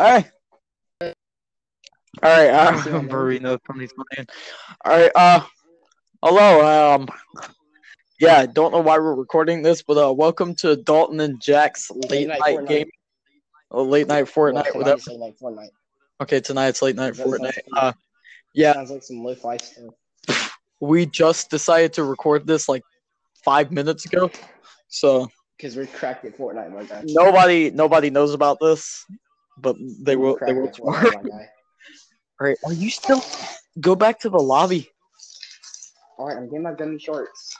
Alright. Alright, uh, What's your name? Marino from these Alright, uh, hello, um, yeah, I don't know why we're recording this, but, uh, welcome to Dalton and Jack's late night night game. Oh, late night Fortnite, Well, whatever. tonight's late night Fortnite. Okay, tonight's late night That sounds Fortnite. cool. Uh, yeah, Sounds like some lo-fi stuff. we just decided to record this like five minutes ago, so Because we're cracked at Fortnite, my guy. nobody, nobody knows about this, but they will, they will tomorrow. Guy. Alright, are you still? Go back to the lobby. Alright, I'm getting my gummy shorts.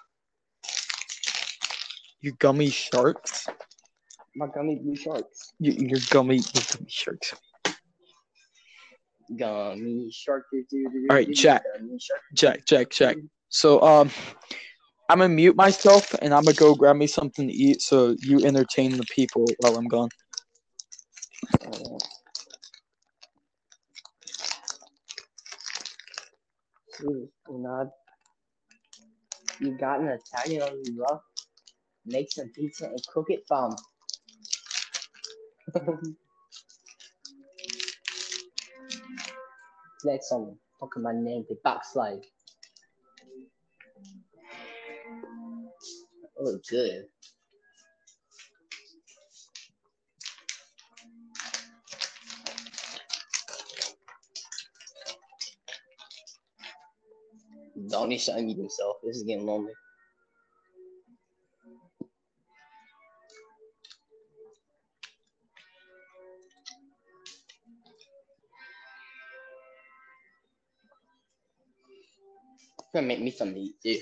You gummy sharks. My gummy blue shorts. You, your gummy, your gummy sharks. Gummy shark. Alright, do, Jack. Check, check, check. So, um, I'm gonna mute myself and I'm gonna go grab me something to eat. So you entertain the people while I'm gone. You got an Italian on you, bro. Make some pizza and cook it, fam. Flex on me. Fucking my name, the backslide. Oh, good. Don't need to unmute himself. This is getting lonely. Gonna make me some meat too.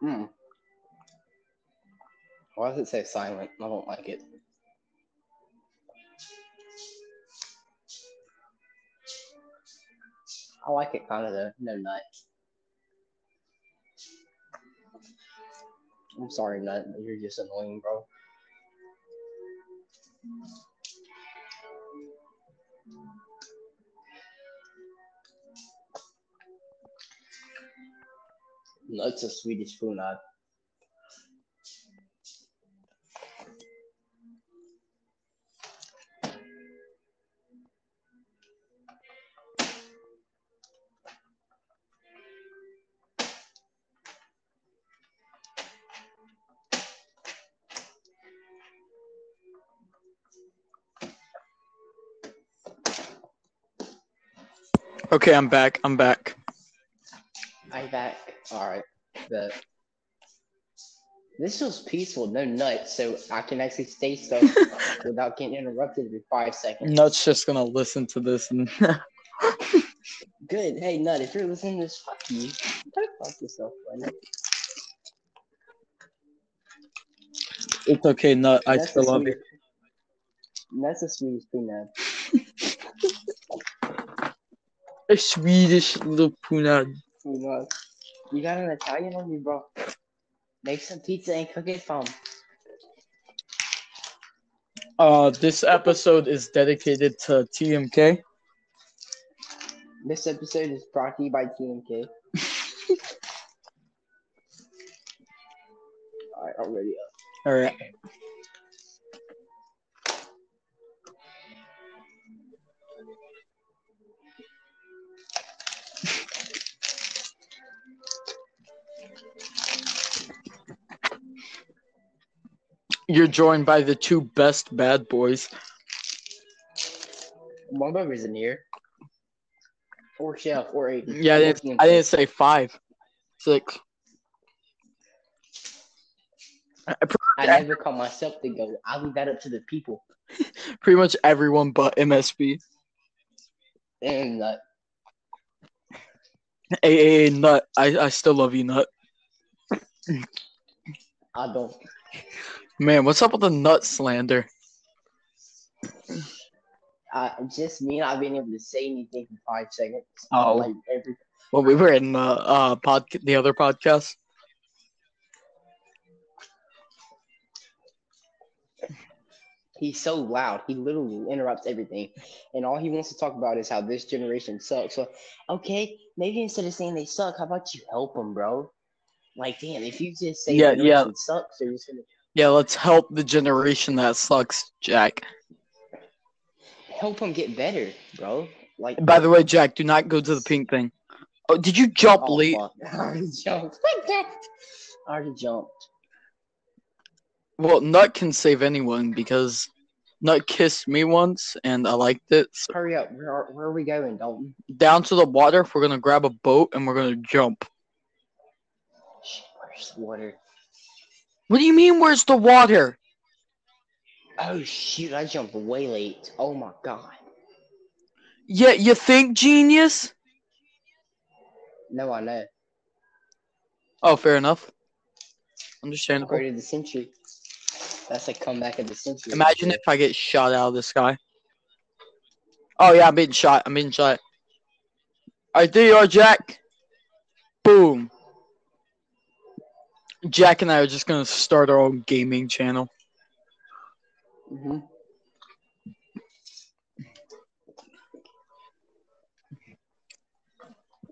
Hmm. Why does it say silent? I don't like it. I like it kind of though. No nut. I'm sorry, nut. You're just annoying, bro. Nut's a Swedish nut. Okay, I'm back. I'm back. I back. Alright. but this feels peaceful, no nuts, so I can actually stay stuff without getting interrupted every five seconds. Nut's just gonna listen to this and Good. Hey Nut, if you're listening to this, fuck you. Go fuck yourself, buddy. it's okay, Nut. I That's still love you. That's the sweetest thing, Nut. A Swedish little punad. Know, you got an Italian on you, bro. Make some pizza and cook it for 'em. Uh, this episode is dedicated to TMK. This episode is brought to you by TMK. Alright, I'm ready up. All right. You're joined by the two best bad boys. One of them isn't here. Four chef, or eight. Yeah, I didn't, I didn't say five, six. I- I- I never call myself the goat. I leave that up to the people. Pretty much everyone but MSB. And uh, Hey, hey, Nut. I, I still love you, Nut. I don't. Man, what's up with the nut slander? uh, just me not being able to say anything for five seconds. Oh. like every Well, we were in the uh pod the other podcast. he's so loud. He literally interrupts everything, and all he wants to talk about is how this generation sucks. So, okay, maybe instead of saying they suck, how about you help them, bro? Like, damn, if you just say Yeah, yeah. sucks, they're just gonna Yeah, let's help the generation that sucks, Jack. help them get better, bro. Like, By the way, Jack, do not go to the pink thing. Oh, did you jump oh, late? fuck. I already jumped. I already jumped. Well, Nut can save anyone because Nut kissed me once and I liked it. So Hurry up. Where are, where are we going, Dalton? down to the water, we're gonna grab a boat and we're gonna jump. Shit, where's the water? What do you mean? Where's the water? Oh shoot! I jumped way late. Oh my god. Yeah, you think genius? No, I know. Oh, fair enough. Understandable. Of the century. That's a comeback of the century. Imagine if I get shot out of the sky. Oh yeah, I'm being shot. I'm being shot. Alright, there you are, Jack. Boom. Jack and I are just gonna start our own gaming channel. hmm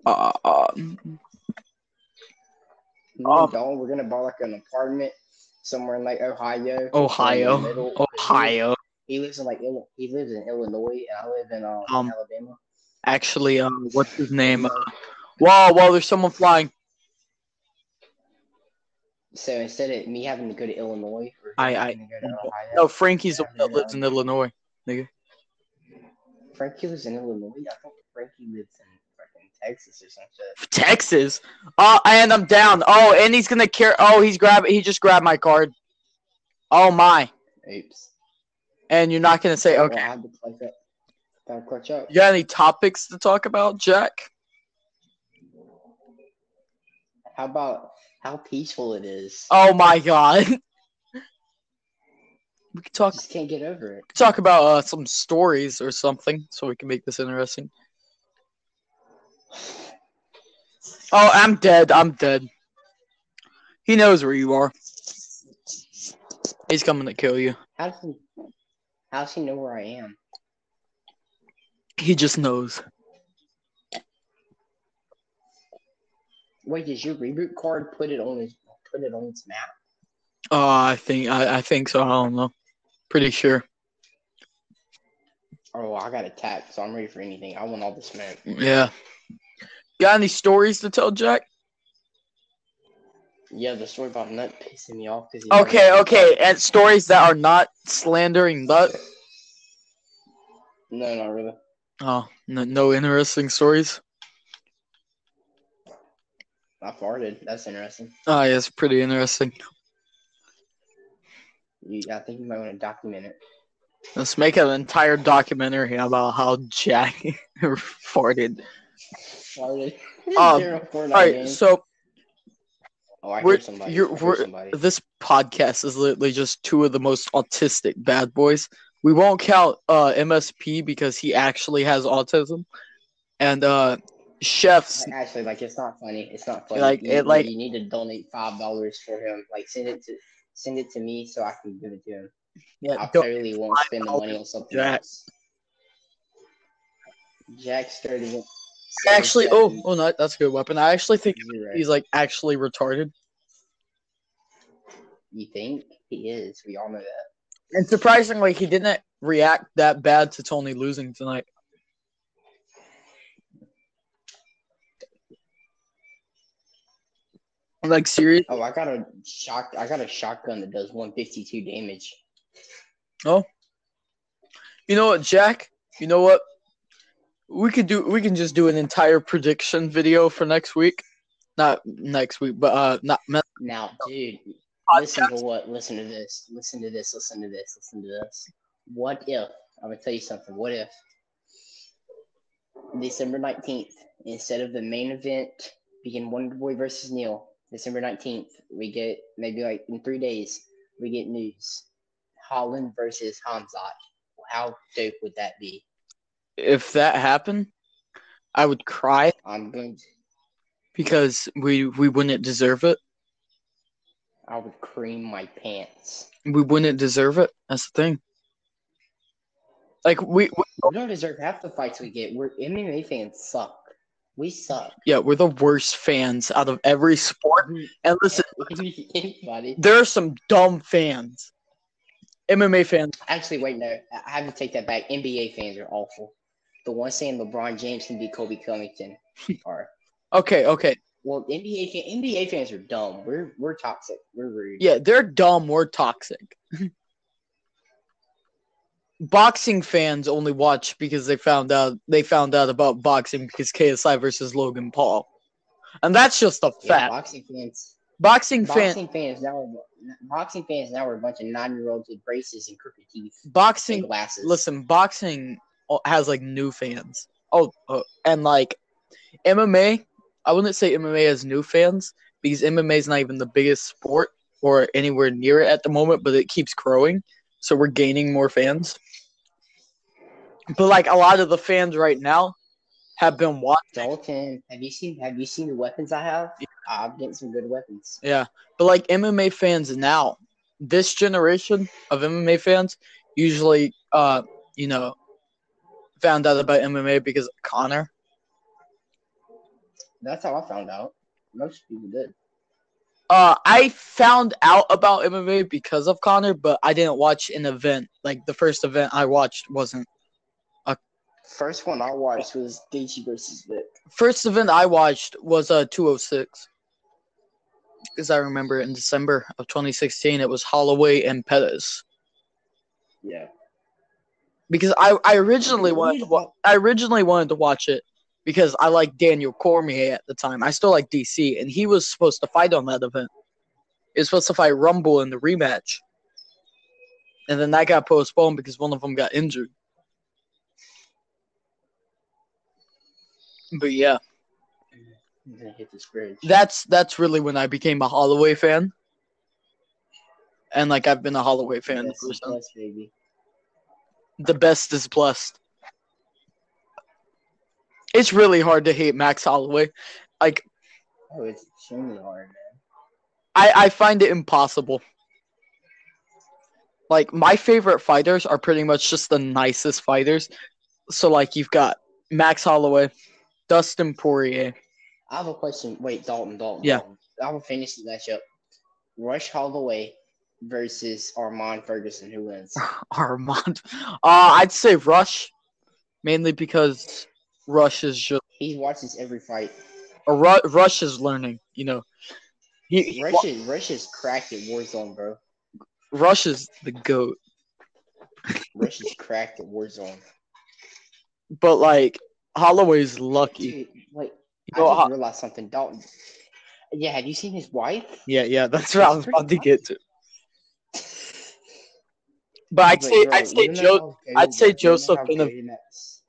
Uh, uh, Me Um, and we're gonna buy like an apartment somewhere in like Ohio. Ohio. in the middle, 'cause he- Ohio. He lives in like he lives in Illinois, and I live in um, Um, Alabama. Actually, um, what's his name? Uh, wow, whoa, there's someone flying. So instead of me having to go to Illinois, or I- having to go to Ohio, No, Frankie's the one that lives in Illinois. nigga. Frankie lives in Illinois. I thought Frankie lives in fucking Texas or some shit. Texas. Oh, and I'm down. Oh, and he's gonna care. Oh, he's grab. He just grabbed my card. Oh my. Oops. And you're not gonna say Well, okay. I had to clutch up. Gotta clutch up. You got any topics to talk about, Jack? How about how peaceful it is? Oh my god. We could talk Just can't get over it. talk about uh, some stories or something, so we can make this interesting. Oh, I'm dead. I'm dead. He knows where you are. He's coming to kill you. How does he? How does he know where I am? He just knows. Wait, does your reboot card put it on his put it on its map? Uh, I think I, I think so. I don't know. Pretty sure. Oh, I got attacked, so I'm ready for anything. I want all the smoke. Yeah. Got any stories to tell, Jack? Yeah, the story about Nut pissing me off because Okay, okay, and stories that are not slandering Nut. No, not really. Oh, no, no interesting stories. I farted. That's interesting. Oh, yeah, it's pretty interesting. You, I think you might want to document it. Let's make an entire documentary about how Jack farted. Farted. Um, All right, games. so oh, I we're- somebody. you're- I we're- somebody. this podcast is literally just two of the most autistic bad boys. We won't count uh, MSP because he actually has autism, and uh, chefs. Actually, like it's not funny. It's not funny. Like, you, it, like- you need to donate five dollars for him. Like send it to send it to me so I can give it to him. Yeah, I don't- won't spend the money on something Jack. else. Jack's actually, oh, oh, no, that's a good weapon. I actually think Zero. he's like actually retarded. You think he is? We all know that. And surprisingly, he didn't react that bad to Tony losing tonight. Like serious? Oh, I got a shock. I got a shotgun that does one fifty two damage. Oh. You know what, Jack? You know what? We could do. We can just do an entire prediction video for next week. Not next week, but uh, not Now, dude, listen to what? Listen to this. Listen to this. Listen to this. Listen to this. What if? I'm gonna tell you something. What if December nineteenth, instead of the main event being Wonder Boy versus Neal, December nineteenth, we get maybe like in three days, we get news. Holland versus Khamzat. How dope would that be? if that happened, I would cry I'm going to. because we we wouldn't deserve it. I would cream my pants. We wouldn't deserve it. That's the thing. Like we, we We don't deserve half the fights we get. We're MMA fans suck. We suck. yeah, we're the worst fans out of every sport. Mm-hmm. And listen, there are some dumb fans. MMA fans. Actually, wait, no. I have to take that back. NBA fans are awful. The ones saying LeBron James can be Colby Covington are. Okay, okay. Well, NBA fan, NBA fans are dumb. We're we're toxic. We're rude. Yeah, they're dumb. We're toxic. boxing fans only watch because they found out they found out about boxing because KSI versus Logan Paul, and that's just a Yeah, fact. boxing fans. boxing fan, Boxing fans now. Are, boxing fans now are a bunch of nine-year-olds with braces and crooked teeth boxing. glasses. Listen, boxing has like new fans. Oh, uh, and like MMA, I wouldn't say MMA has new fans because MMA is not even the biggest sport or anywhere near it at the moment, but it keeps growing, so we're gaining more fans. But like a lot of the fans right now have been watching. Dalton, have you seen? Have you seen the weapons I have? I'm getting some good weapons. Yeah, but like MMA fans now, this generation of MMA fans usually, uh, you know, found out about MMA because of Conor. That's how I found out. Most people did. Uh, I found out about MMA because of Conor, but I didn't watch an event. Like the first event I watched wasn't First one I watched was Gaethje versus Vick. first event I watched was uh 206. Because I remember in December of 2016 it was Holloway and Pettis. Yeah. Because I, I originally wanted to wa- I originally wanted to watch it because I like Daniel Cormier at the time. I still like DC, and he was supposed to fight on that event. He was supposed to fight Rumble in the rematch, and then that got postponed because one of them got injured. But yeah, I'm hit this bridge. that's that's really when I became a Holloway fan, and like I've been a Holloway fan ever since. yes, baby. The best is blessed. It's really hard to hate Max Holloway. Like Oh, it's extremely hard, man. I, I find it impossible. Like my favorite fighters are pretty much just the nicest fighters. So like you've got Max Holloway, Dustin Poirier. I have a question. Wait, Dalton, Dalton. Yeah. Dalton. I have a fantasy matchup. Rush Holloway versus Armand Ferguson. Who wins? Armand. Uh I'd say Rush. Mainly because Rush is just He watches every fight. or Ru- Rush is learning, you know. He, he Rush is Rush is cracked at Warzone, bro. Rush is the goat. Rush is cracked at Warzone. But like Holloway's lucky. Dude, wait. You know, I just realized something. Dalton. Yeah, have you seen his wife? yeah, yeah, that's what I was about to get to. But I'd say I'd say Joe I'd say Joseph how Benav-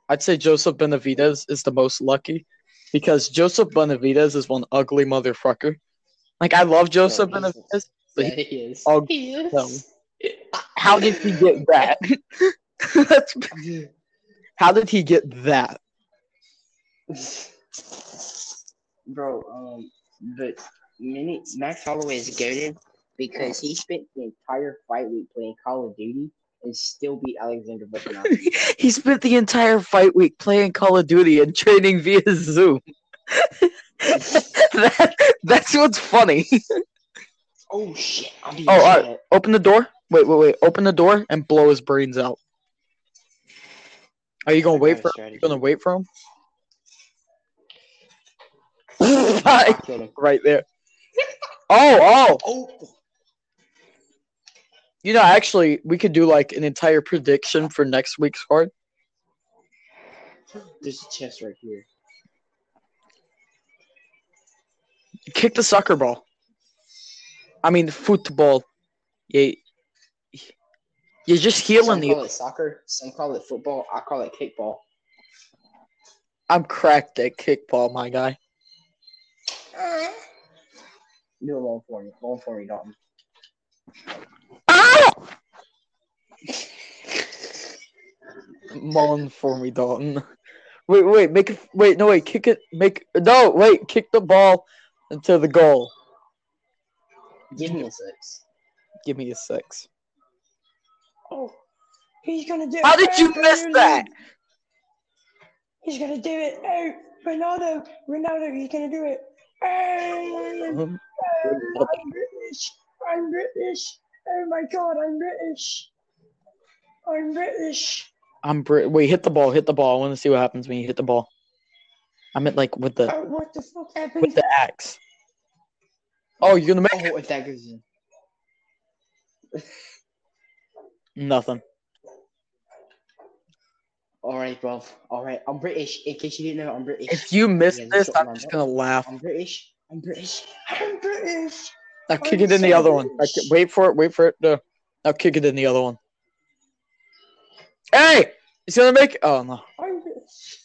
I'd say Joseph Benavidez is the most lucky because Joseph Benavidez is one ugly motherfucker. Like I love Joseph he's- Benavidez. but Yeah, he is. Oh, he is. How did he get that? How did he get that? Bro, um, but mini Max Holloway is goaded because he spent the entire fight week playing Call of Duty and still beat Alexander Volkanovski. he spent the entire fight week playing Call of Duty and training via Zoom. that, that's what's funny. oh shit! I'm being Oh, alright. Open the door. Wait, wait, wait. Open the door and blow his brains out. Are you gonna wait for? strategy. You gonna wait for him? I right there. Oh, oh. Oh, You know, actually, we could do like an entire prediction for next week's card. there's a chest right here. Kick the soccer ball. I mean, football. Yeah. You're just healing Some the. it soccer. Some call it football. I call it kickball. I'm cracked at kickball, my guy. Do it one for me. One for me, Dalton. Ah! Mullen for me, Dalton. Wait, wait, make it. Wait, no, wait, kick it. Make no, wait, kick the ball into the goal. Give me a six. Give me a six. Oh, he's gonna do it. How did you Oh, miss that? He's gonna do it. Oh, Ronaldo, Ronaldo, he's gonna do it. Oh, Um, I'm British. I'm British. Oh my God, I'm British. I'm British. I'm Brit. Wait, hit the ball. Hit the ball. I want to see what happens when you hit the ball. I meant like with the Oh, what the fuck happened? with the axe. Oh, you're gonna make Oh, if that goes in. nothing. All right, bro. All right, I'm British. In case you didn't know, I'm British. If you miss Yeah, this, I'm just gonna laugh. I'm British. I'm British. I'm British. Now kick I'm it in the other one. Now, wait for it. Wait for it to. Now kick it in the other one. Hey, he's gonna make. Oh no! I'm British.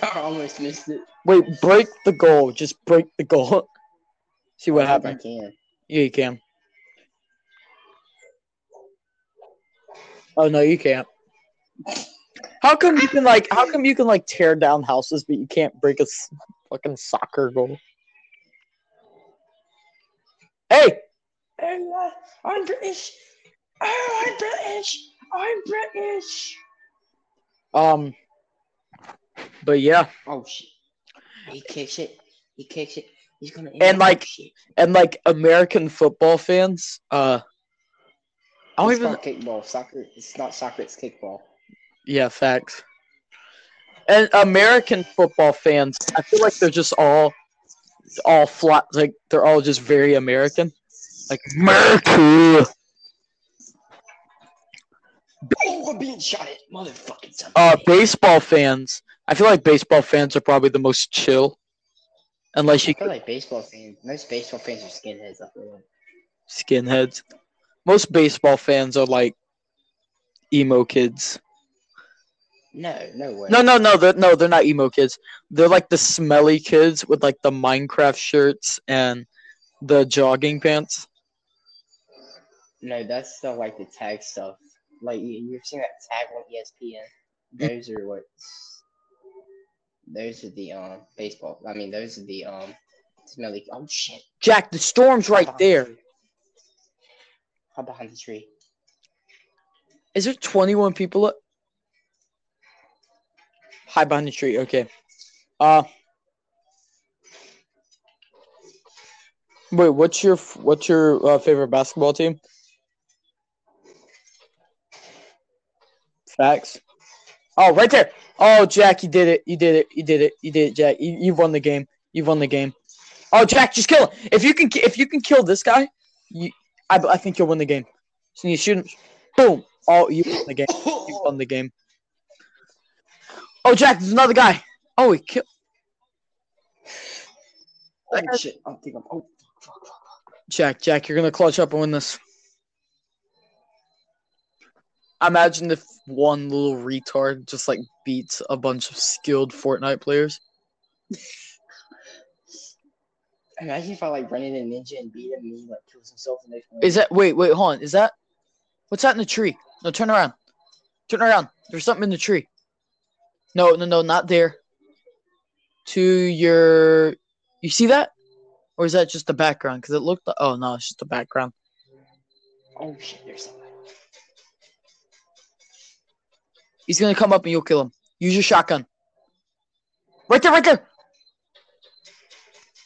I almost missed it. Wait, break the goal. Just break the goal. See what I happens. I can. Yeah, you can. Oh no, you can't. How come you can like? How come you can like tear down houses, but you can't break a fucking soccer goal? Hey, Oh, uh, I'm British. Oh, I'm British. I'm British. um, but yeah, Oh shit. He kicks it. He kicks it. He's gonna. And, like, shit. and like American football fans, uh, I don't it's even. not kickball. Soccer. It's not soccer. It's kickball. Yeah, facts. And American football fans, I feel like they're just all, all flat. Like they're all just very American. Like America. Oh, I'm being shot at, motherfucking son. of Uh, baseball fans. I feel like baseball fans are probably the most chill, unless you. I you feel like baseball fans. Most baseball fans are skinheads. I feel like. skinheads. Most baseball fans are like emo kids. No, no way. No, no, no, they're, no, they're not emo kids. They're like the smelly kids with like the Minecraft shirts and the jogging pants. No, that's the like the tag stuff. Like you, you've seen that tag on ESPN. Those are what. Those are the um baseball. I mean, those are the um smelly. Oh shit! Jack, the storm's right the there. tree. Behind the tree. Is there 21 people? Up? Hide behind the tree. Okay. Uh. Wait, what's your what's your uh, favorite basketball team? Facts. Oh, right there. Oh, Jack, you did it. You did it. You did it. You did it, Jack. You, you've won the game. You've won the game. Oh, Jack, just kill him. If you can, if you can kill this guy, you, I, I think you'll win the game. So you shoot him. Boom. Oh, you won the game. You won the game. Oh, Jack, there's another guy. Oh, he killed. Oh shit! I think I'm. Oh fuck! Fuck! fuck. Jack, Jack, you're gonna clutch up and win this. Imagine if one little retard just like beats a bunch of skilled Fortnite players. Imagine if I like run in a ninja and beat him and he like kills himself the next one. Is that wait, wait, hold on. Is that what's that in the tree? No, turn around. Turn around. There's something in the tree. No, no, no, not there. To your you see that? Or is that just the background? Because it looked oh no, it's just the background. Oh shit! There's something. He's gonna come up and you'll kill him. Use your shotgun. Right there, right there.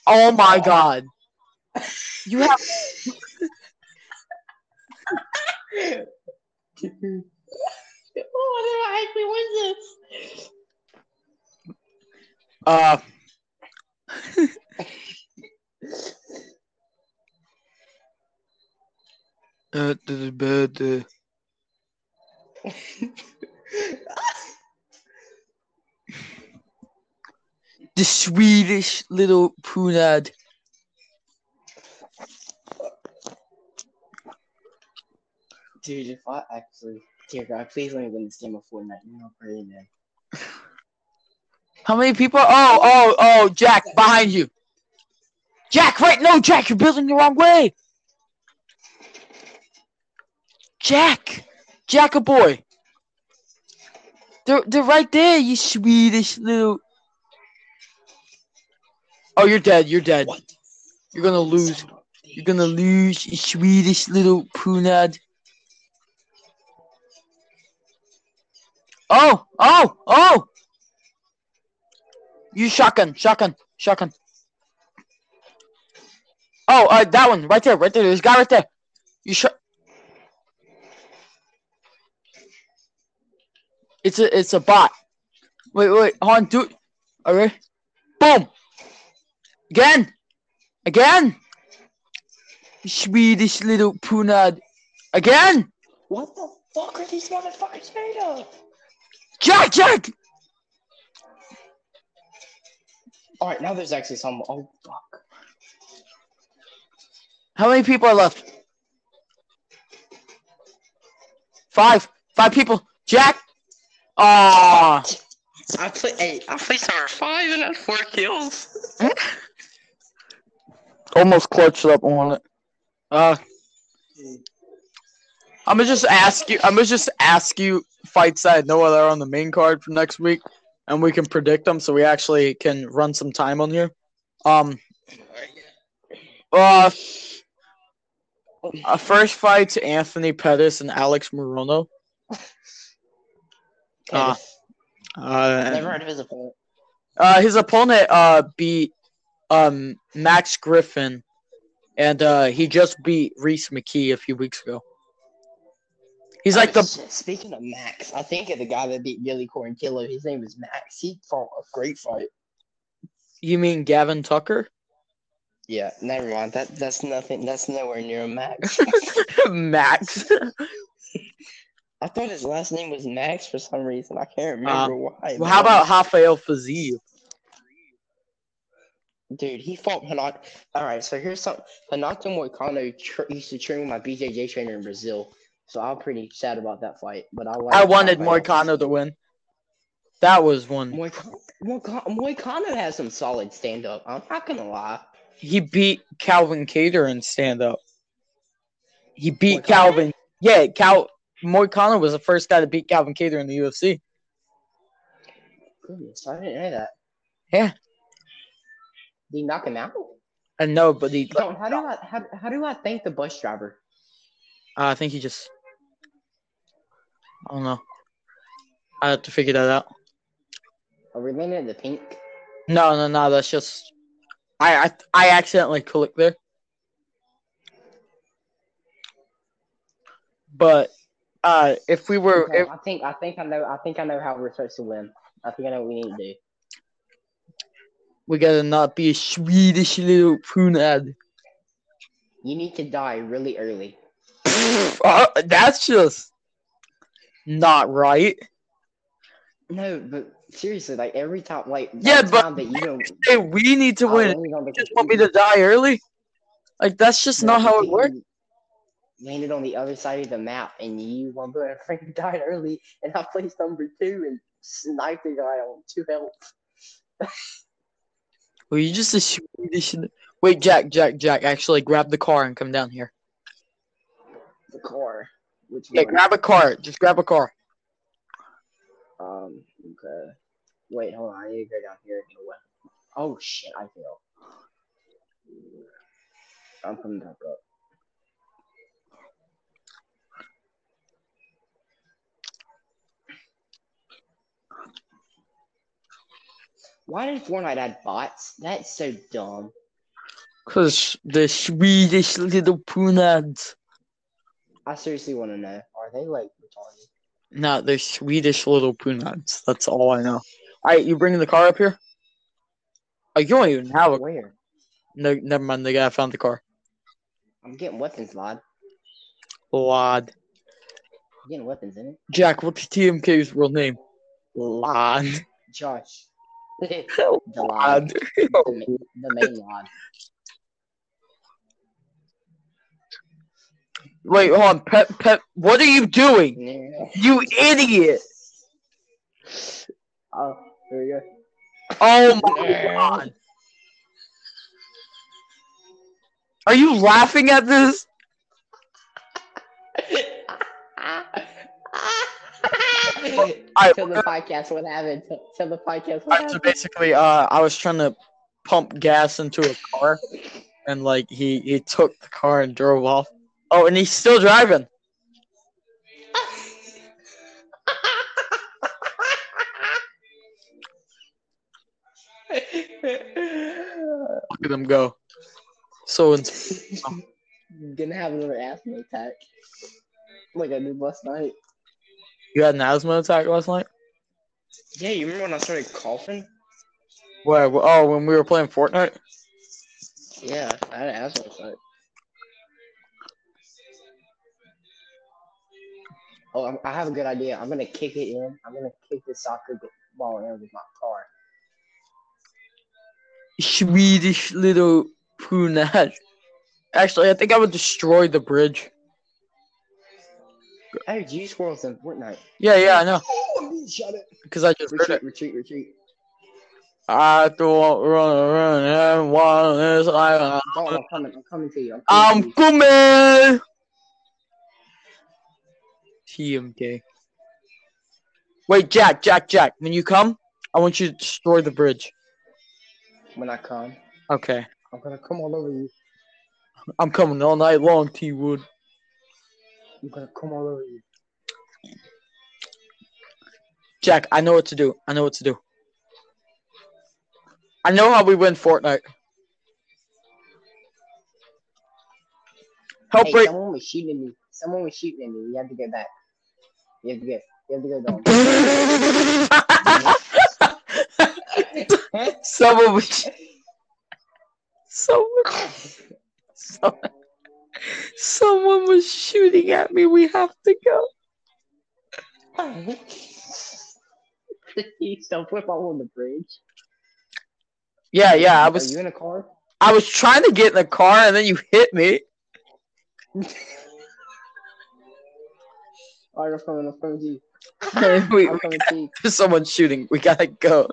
Oh my oh. god. You have oh, I actually win this. Uh uh, the, the, the, the Swedish little punad. Dude, if I actually, dear God, please let me win this game of Fortnite. You know, pray, man. How many people? Oh, oh, oh, Jack, behind you. Jack, right? No, Jack, you're building the wrong way. Jack, Jack, a boy. They're they're right there, you Swedish little. Oh, you're dead. You're dead. What? You're gonna lose. Son of a You're gonna lose, you Swedish little punad. Oh, oh, oh! You shotgun, shotgun, shotgun. Oh, uh, that one right there, right there. There's a guy right there. You shot. It's a, it's a bot. Wait, wait, hold on, do it. Okay. Boom. Again. Again. Swedish little punad. Again. What the fuck are these motherfuckers made of? Jack, Jack. All right, now there's actually some. Oh fuck. How many people are left? Five. Five people. Jack. Ah. I play. Hey, I placed number five and had four kills. Almost clutched up on it. Uh. I'm gonna just ask you. I'm gonna just ask you fights that I know that are on the main card for next week, and we can predict them, so we actually can run some time on here. Um. Uh. A first fight to Anthony Pettis and Alex Morono. Ah. Uh, Never heard of his opponent. Uh, his opponent uh beat um Max Griffin, and uh he just beat Rhys McKee a few weeks ago. He's like the Speaking of Max, I think of the guy that beat Billy Quarantillo. His name is Max. He fought a great fight. you mean Gavin Tucker? Yeah, never mind. That that's nothing. That's nowhere near a Max. Max. I thought his last name was Max for some reason. I can't uh, remember why. well, how about Rafael Fiziev? dude? He fought Renato. All right, so here's something. Renato Moicano tr- used to train with my BJJ trainer in Brazil, so I'm pretty sad about that fight. But I I wanted Moicano to win. That was one. Moicano, Moicano, Moicano has some solid stand up. I'm not gonna lie. He beat Calvin Kattar in stand up. He beat Moicano? Calvin. Yeah, Cal Moicano was the first guy to beat Calvin Kattar in the UFC. Goodness, I didn't know that. Yeah. Did he knock him out? I know, but he. Don't, how do I how, how do I thank the bus driver? Uh, I think he just. I don't know. I have to figure that out. Are we leaning at the pink? No, no, no. That's just. I I I accidentally clicked there. But uh, if we were, Okay, if, I think I think I know I think I know how we're supposed to win. I think I know what we need to do. we gotta not be a Swedish little punad. You need to die really early. Uh, that's just not right. No, but seriously, like every time, like Yeah, but- that you don't. Hey, we need to I win. landed on You just want me to die early? Like that's just not how it works. Landed on the other side of the map, and you, one boy, friend died early, and I placed number two and sniped the guy on two health. Well, you just a Swedish. Wait, Jack, Jack, Jack. Actually, grab the car and come down here. The car, which Yeah, one? grab a car. Just grab a car. Um. Okay. Wait, hold on. I need to go down here. and get a. Oh shit! I fell. I'm coming back up. Why did Fortnite add bots? That's so dumb. Cause the Swedish little punads. I seriously want to know. Are they like retarded? No, they're Swedish little punads. That's all I know. Alright, you bringing the car up here? Oh, you don't even have a. Where? No, never mind. The guy found the car. I'm getting weapons, lad. Lad. I'm getting weapons in it. Jack, what's TMK's real name? Lad. Josh. the Lad. lad. The, the main lad. Wait, hold on. Pep, Pep, what are you doing? Yeah. You idiot! Oh, there we go. Oh my god. Are you laughing at this? I- tell the podcast what happened. Tell, tell the podcast what Alright, so basically, uh, I was trying to pump gas into a car, and like he he took the car and drove off. Oh, and he's still driving. Look at him go. So ins- Gonna have another asthma attack. Like I did last night. you had an asthma attack last night. Yeah, you remember when I started coughing? Where? Oh, when we were playing Fortnite. Yeah, I had an asthma attack. Oh, I'm, I have a good idea. I'm gonna kick it in. I'm gonna kick the soccer ball in with my car. Swedish little punat. Actually, I think I would destroy the bridge. Hey, G squirrels in Fortnite. Yeah, yeah, I know. Oh, shut it. Because I just heard Retreat, it. retreat, retreat. I don't run around and one is like Oh, I'm coming. I'm coming to you. I'm coming I'm to you. coming. TMK. Wait, Jack, Jack, Jack. When you come, I want you to destroy the bridge. When I come, Okay. I'm gonna come all over you. I'm coming all night long, T Wood. I'm gonna come all over you. Jack, I know what to do. I know what to do. I know how we win Fortnite. Help Hey, break. someone was shooting at me. Someone was shooting at me. We have to get back. You have to get. You have to go down. someone was. Someone. Someone, someone was shooting at me. We have to go. you still flip all on the bridge. Yeah, yeah. I was. Are you in a car? I was trying to get in the car, and then you hit me. Alright, I'm coming. I'm coming to you. we, I'm coming to you. there's someone shooting. We gotta go.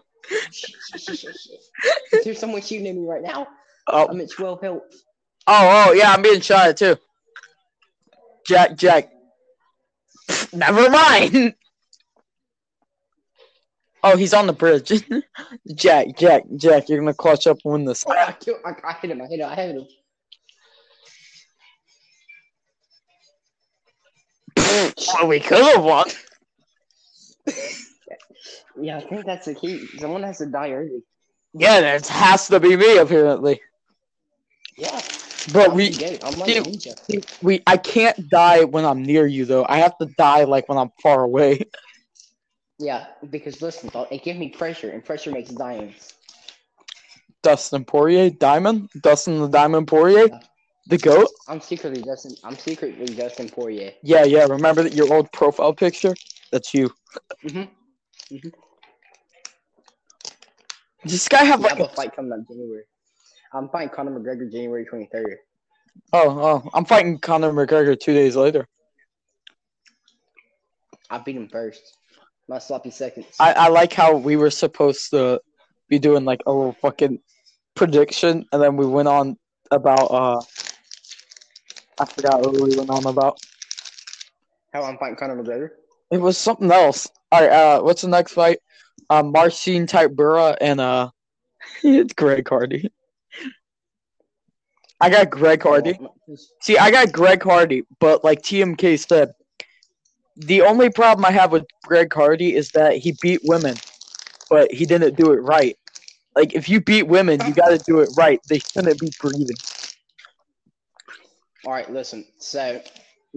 There's someone shooting at me right now. Oh, I'm at 12 health. oh, oh, yeah. I'm being shot at too. Jack, Jack. Never mind. Oh, he's on the bridge. Jack, Jack, Jack. You're gonna clutch up and win this. Oh, I, killed, I, I hit him. I hit him. I hit him. Well, we could have won. Yeah, I think that's the key. Someone has to die early. Yeah, that has to be me apparently. Yeah. But I'm we, like Dude. we, I can't die when I'm near you though. I have to die like when I'm far away. Yeah, because listen, it gives me pressure, and pressure makes diamonds. Dustin Poirier, Diamond, Dustin the Diamond Poirier, the goat. I'm secretly Justin. I'm secretly Justin Poirier. Yeah, yeah. Remember that your old profile picture? That's you. Mm-hmm. Does this guy have like have a a fight coming up January. I'm fighting Conor McGregor January 23rd. Oh, oh, I'm fighting Conor McGregor two days later. I beat him first. My sloppy seconds. I, I like how we were supposed to be doing like a little fucking prediction, and then we went on about uh, I forgot what we went on about. How I'm fighting Conor McGregor? It was something else. All right, uh, what's the next fight? Um, Marcin Tybura and uh, it's Greg Hardy. I got Greg Hardy. See, I got Greg Hardy, but like TMK said, the only problem I have with Greg Hardy is that he beat women, but he didn't do it right. Like, if you beat women, you got to do it right. They shouldn't be breathing. All right, listen. So,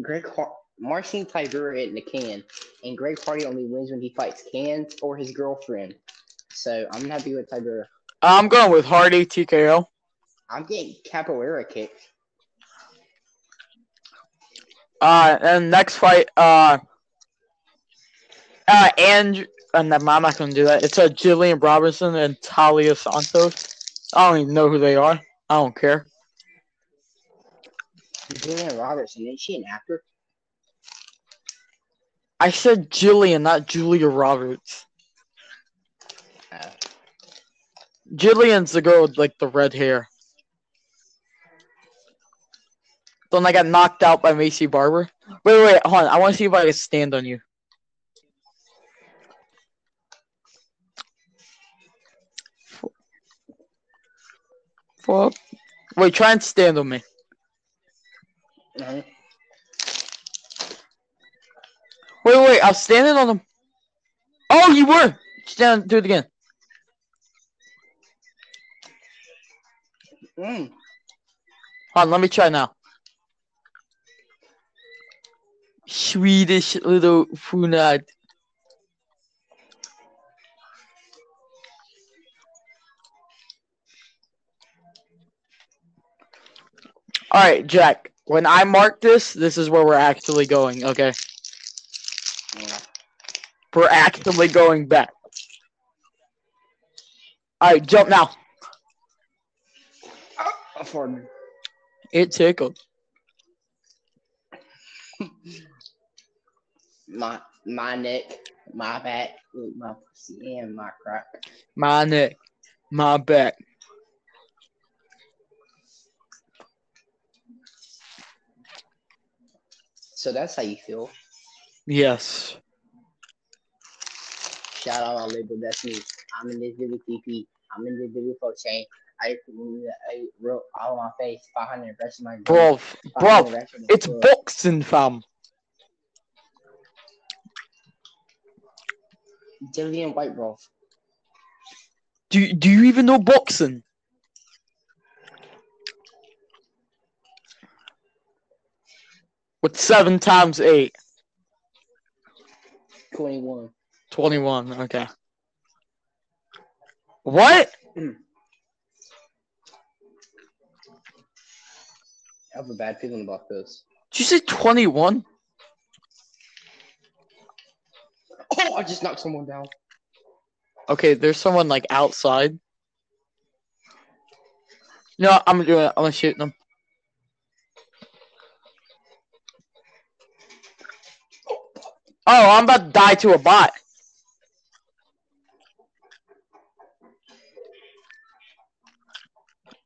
Greg Har- Marcin Tybura in the can, and Greg Hardy only wins when he fights cans or his girlfriend. So I'm happy with Tybura. I'm going with Hardy TKO. I'm getting capoeira kicked. Uh, and next fight, uh, uh, and uh, never I'm not gonna do that. It's uh, Jillian Robertson and Taila Santos. I don't even know who they are. I don't care. Julian Robertson. Is she an actor? I said Jillian, not Julia Roberts. Uh, Jillian's the girl with like the red hair. Then I got knocked out by Macy Barber. Wait, wait, hold on. I want to see if I can stand on you. Fuck. Wait, try and stand on me. Wait, wait, I was standing on them. Oh, you were. Stand, do it again. Mm. Hold on, let me try now. Swedish little funad. All right, Jack. When I mark this, this is where we're actually going. Okay, Yeah. we're actually going back. All right, jump now. Oh, I farted. It tickled. My my neck, my back, my pussy, and my crack. My neck, my back. So that's how you feel. Yes. Shout out my label, that's me. I'm in this video TP. I'm in this video for chain. I, I wrote all my face, 500 impressions. My Bro, bro, it's boxing, fam. Dillian Whyte, bro. Do do you even know boxing? With seven times eight. 21. 21, okay. What? I have a bad feeling about this. Did you say 21? Oh, I just knocked someone down. Okay, there's someone like outside. No, I'm doing it. I'm gonna shoot them. Oh, I'm about to die to a bot.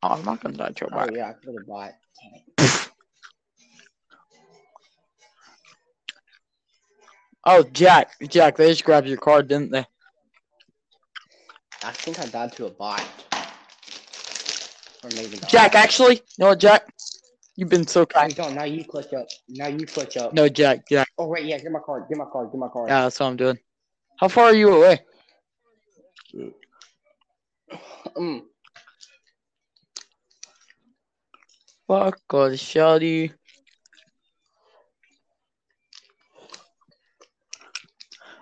Oh, I'm not gonna die to a oh, bot. Oh, yeah, I have bought. Oh, Jack, Jack, they just grabbed your card, didn't they? I think I died to a bot. Or maybe not. Jack, actually, you know what, Jack? You've been so kind. don't. Now you clutch up. Now you clutch up. No, Jack, Jack. Oh, wait, yeah, get my card. Get my card. Get my card. Yeah, that's what I'm doing. How far are you away? Mm. Fuck, God, shawty.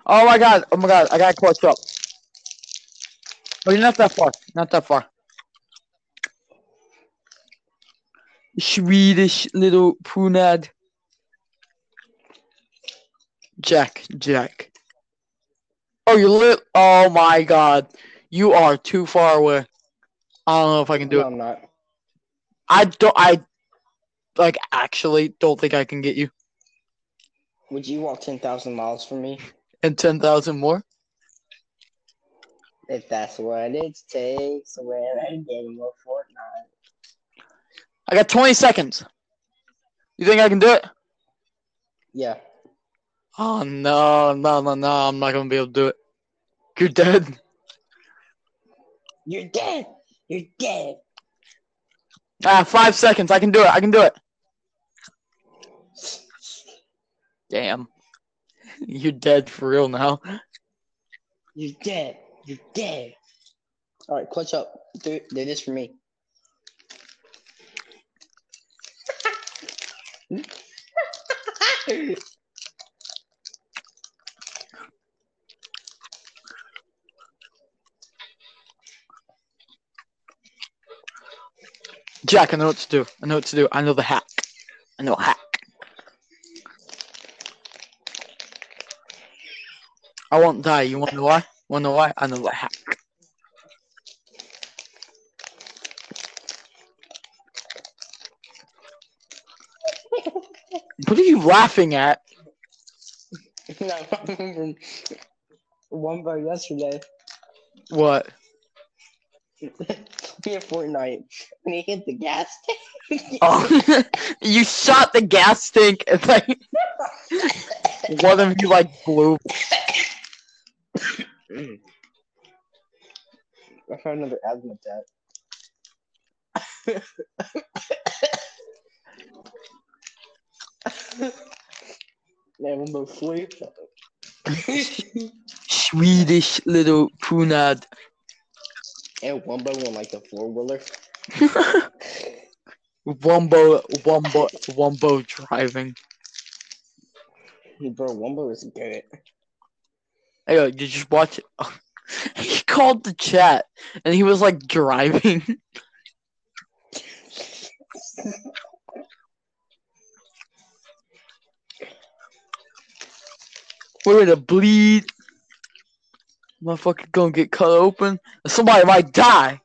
Oh my god, oh my god, I gotta clutch up. Oh, you're not that far, not that far. Swedish little punad. Jack, Jack. Oh, you're lit. Oh my god. You are too far away. I don't know if I can do no, it. I'm not. I don't. I like actually don't think I can get you. Would you walk 10,000 miles for me? And ten thousand more. If that's what it takes, when I get more Fortnite. I got twenty seconds. You think I can do it? Yeah. Oh no, no, no, no! I'm not gonna be able to do it. You're dead. You're dead. You're dead. Ah, five seconds. I can do it. I can do it. Damn. You're dead for real now. You're dead. You're dead. All right, clutch up. Do, do this for me. Jack, I know what to do. I know what to do. I know the hack. I know hack. I won't die. You wanna know why? Wanna know why? I know the hack. What are you laughing at? no, one by yesterday. What? Me in Fortnite. When he hit the gas tank. Oh, you shot the gas tank and like one of you like blew. I found another asthma attack. Sleep. Swedish little punad. and Wumbo on like the four wheeler. Wumbo, Wumbo, Wumbo driving. Bro, Wumbo is good. Hey, yo, did you just watch it? he called the chat and he was like driving. We're gonna bleed. Motherfucker gonna get cut open. Somebody might die.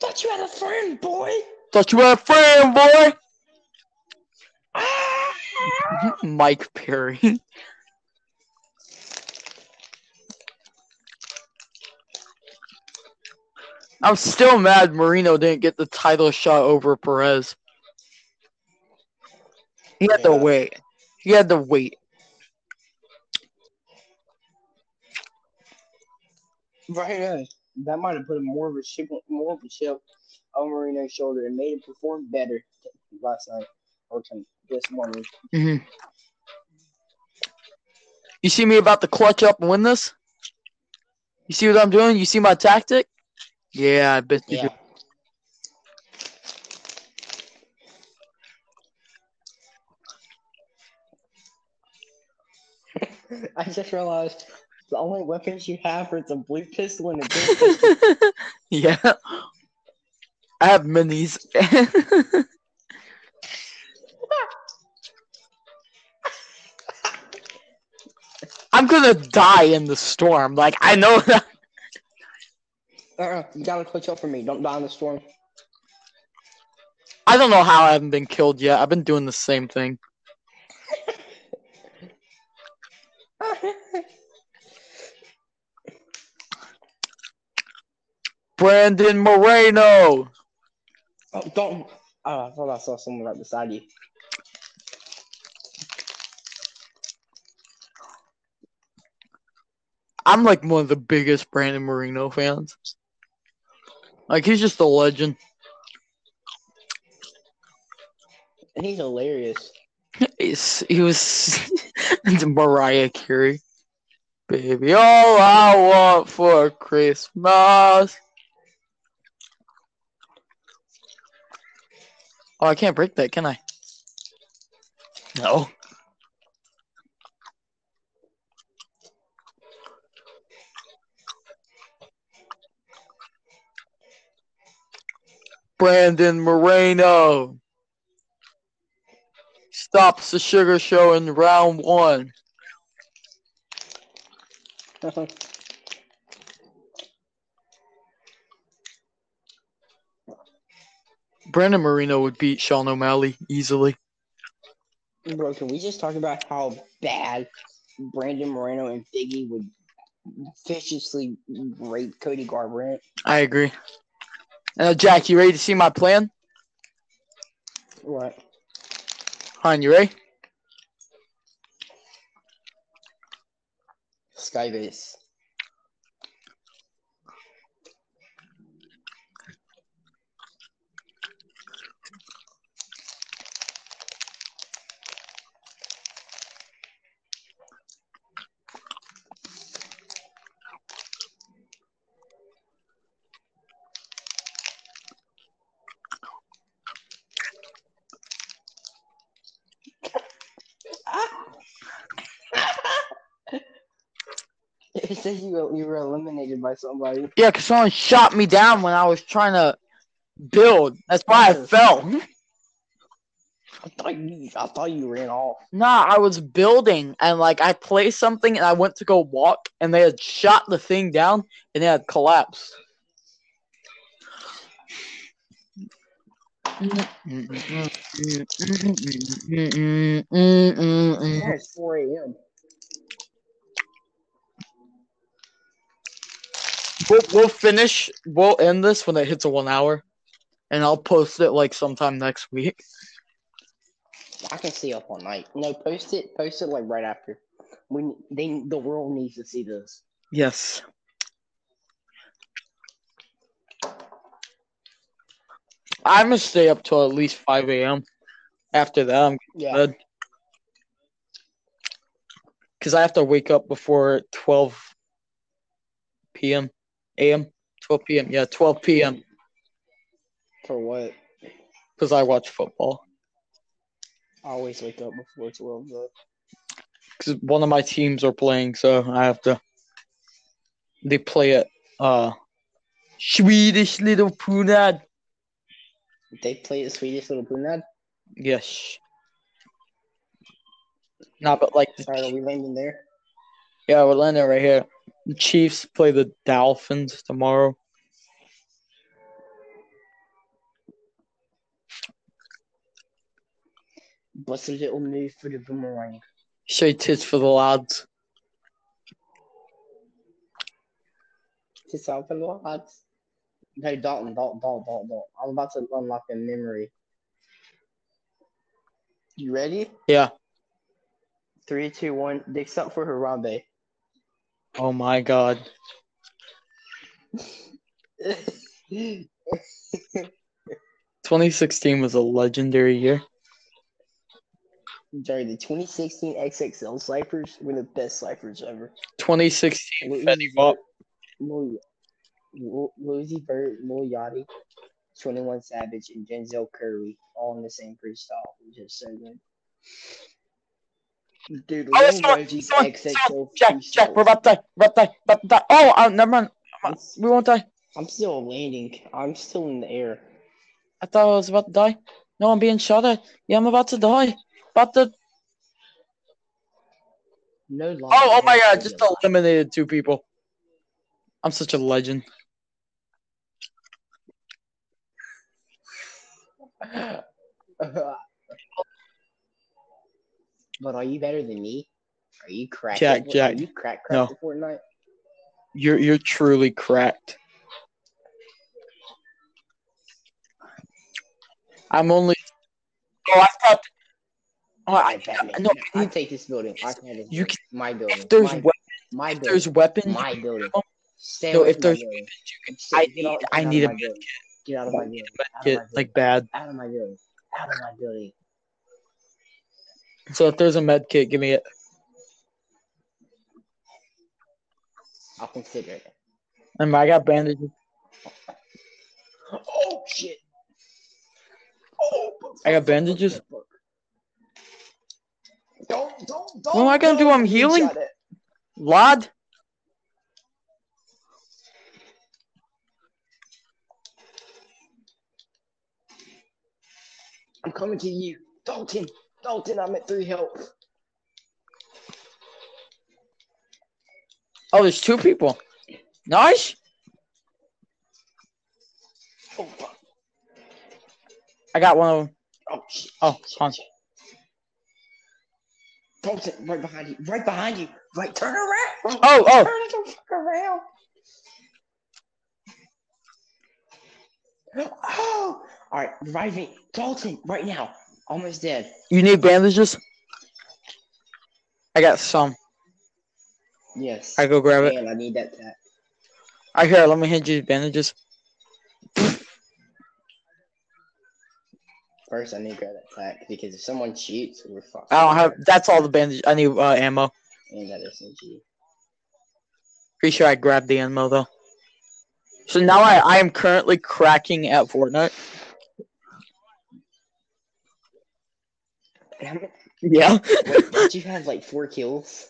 Thought you had a friend, boy. Thought you had a friend, boy. Ah. Mike Perry. I'm still mad Moreno didn't get the title shot over Perez. He had to wait. He had to wait. Right, yeah. That might have put more of a chip, more of a chip on Moreno's shoulder and made him perform better last night or this morning. hmm You see me about to clutch up and win this? You see what I'm doing? You see my tactic? Yeah, I bet you Yeah. do. I just realized the only weapons you have are a blue pistol and a green pistol. yeah. I have minis. I'm gonna die in the storm. Like I know that. Uh-uh, you gotta clutch up for me. Don't die in the storm. I don't know how I haven't been killed yet. I've been doing the same thing. Brandon Moreno. Oh, don't. Oh, I thought I saw someone right beside you. I'm like one of the biggest Brandon Moreno fans. Like he's just a legend. And he's hilarious. He's, he was Mariah Carey. Baby, all I want for Christmas. Oh, I can't break that, can I? No. Brandon Moreno stops the sugar show in round one. Brandon Moreno would beat Sean O'Malley easily. Bro, can we just talk about how bad Brandon Moreno and Biggie would viciously rape Cody Garbrandt? I agree. Uh, Jack, you ready to see my plan? What? Han, you ready? Skybase. It said you were, you were eliminated by somebody. Yeah, because someone shot me down when I was trying to build. That's why I fell. I thought you, I thought you ran off. Nah, I was building and like I placed something and I went to go walk and they had shot the thing down and it had collapsed. It's 4 a.m. We'll, we'll finish. We'll end this when it hits a one hour, and I'll post it like sometime next week. I can stay up all night. No, post it. Post it like right after. We they the world needs to see this. Yes. I'm gonna stay up till at least five a.m. After that, I'm Yeah. good because I have to wake up before twelve p.m. a.m. twelve p.m. Yeah, twelve p.m. For what? because I watch football. I always wake up before twelve. Though. Because one of my teams are playing, so I have to. They play it. uh, Swedish little punad. They play the Swedish little punad. Yes. Not, but like the right, are we landing there? Yeah, we're landing right here. The Chiefs play the Dolphins tomorrow. What's a little move for the boomerang? Show tits for the lads. Just out for the lads. Hey, Dalton, Dalton, Dalton, Dalton, Dalton. I'm about to unlock a memory. You ready? Yeah. Three, two, one. Dicks up for Harambe. Oh my god. 2016 was a legendary year. Sorry, the 2016 XXL ciphers were the best ciphers ever. 2016 Lil Fetty Wap. Lil Lil- Lil Lil Yachty, 21 Savage, and Denzel Curry all in the same freestyle. It was just so good. Dude, Oh, someone, someone, XXL Jack, Jack, we're about to die. We're about to die. About to die. Oh, uh, never mind. It's- We won't die. I'm still landing. I'm still in the air. I thought I was about to die. No, I'm being shot at. Yeah, I'm about to die. About to. No lie. Oh, oh my god! Just eliminated two people. I'm such a legend. but are you better than me? Are you cracked? Jack, at, Jack, Are you crack no. cracked at Fortnite? You're you're truly cracked. I'm only. Oh, I thought. Oh, I, Batman. no, I you- take this building. I can have You building. my building. if there's my, we- my if building. there's weapons, my building. can- Stay no, if from my there's building. weapons, you can. Stay- I need out- I need a my building. medkit. Get out of my building. Out of my Medkit, building. like bad. Out of my building. Out of my building. So if there's a med kit, give me it. I'll consider it. And I got bandages. Oh shit. Oh, I got bandages. Don't, don't, don't. What am I gonna do? I'm healing? Lad. I'm coming to you. Dalton. Dalton, I'm at three health. Oh, there's two people. Nice. Oh, fuck. I got one of them. Oh, shit. Oh, shit, on. shit. Dalton, right behind you. Right behind you. Right, turn around. Oh, oh. Turn the fuck around. Oh, all right, revive me, Dalton, right now. Almost dead. You need bandages? I got some. Yes. I go grab it. I need that tap. I here. Let me hand you bandages. First, I need to grab that tack because if someone cheats, we're fucked. I don't have. That's all the bandages. I need uh, ammo. And that SMG. Pretty sure I grabbed the ammo though. So now I, I am currently cracking at Fortnite. Damn it. Yeah. Wait, did you have like four kills?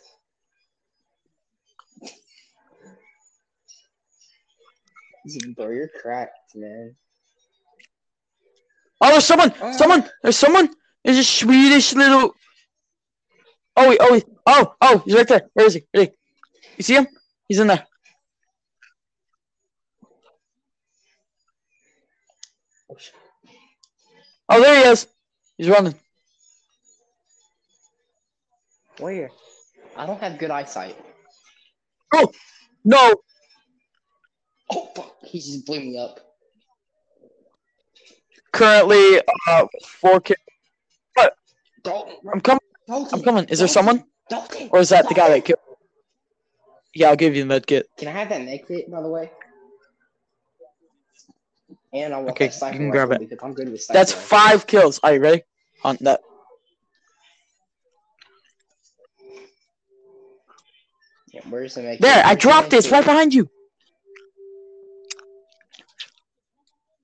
Bro, you're cracked, man. Oh, there's someone! Oh. Someone! There's someone! There's a Swedish little. Oh wait! Oh wait! Oh! Oh! He's right there. Where is he? Where is he? You see him? He's in there. Oh. Oh, there he is. He's running. Where? I don't have good eyesight. Oh no! Oh fuck! He just blew me up. Currently, uh, four kids. Dalton, I'm coming. Dalton, I'm coming. Is there Dalton, someone? Dalton, Or is that the guy that killed? Yeah, I'll give you the med kit. Can I have that med kit, by the way? And I want Okay, that you can grab it. I'm good with That's rifle. five kills. Are you ready? On that. Yeah, where's the next There, I dropped this right behind you.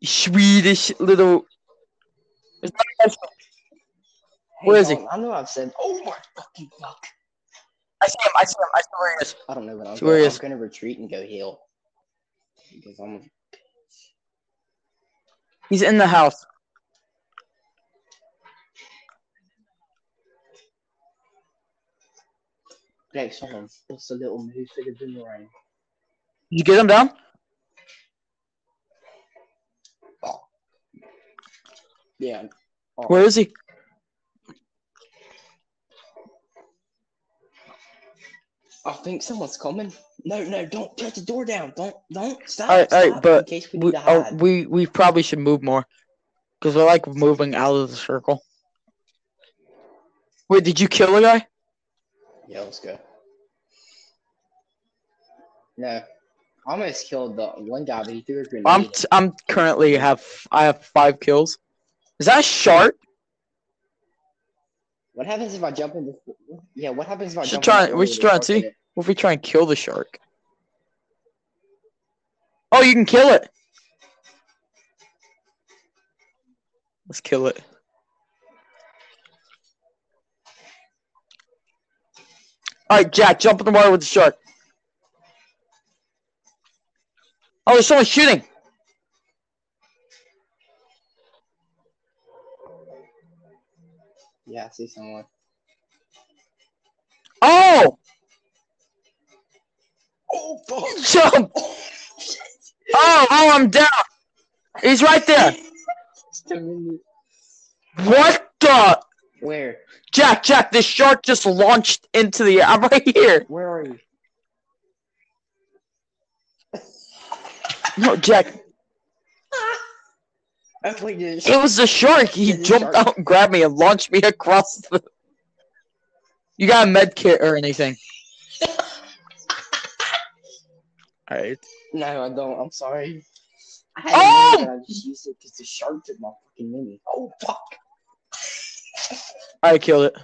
Swedish little. Nice. Hey, Where is he? I know I've said. Oh my fucking fuck! I see him. I see him. I see where he is. I don't know, but I'm, where gonna, I'm is? gonna retreat and go heal because I'm. He's in the house. Next one, what's a little move for the boomerang? Did you get him down? Yeah. Oh, Where is he? I think someone's coming. No, no, don't shut the door down. Don't, don't stop. Alright, alright, but in case we We, oh, we we probably should move more because we're like moving out of the circle. Wait, did you kill a guy? Yeah, let's go. No, almost killed the one guy, but he threw a grenade. I'm t- I'm currently have I have five kills. Is that a shark? what happens if I jump in the? Yeah, what happens if I Should jump? try- in the we should try and the shark in see. What if we try and kill the shark? Oh, you can kill it. Let's kill it. All right, Jack, jump in the water with the shark. Oh, there's someone shooting. Yeah, I see someone. Oh, Oh fuck! jump! Oh, oh, I'm down. He's right there. What the? Where? Jack, Jack, this shark just launched into the air. I'm right here. Where are you? No, Jack, wait, dude. it was the shark. He the jumped shark. out and grabbed me and launched me across the. You got a med kit or anything? Alright. No, I don't. I'm sorry. I had Oh! a mini, but I just used it because the shark took my fucking mini. Oh fuck! I killed it.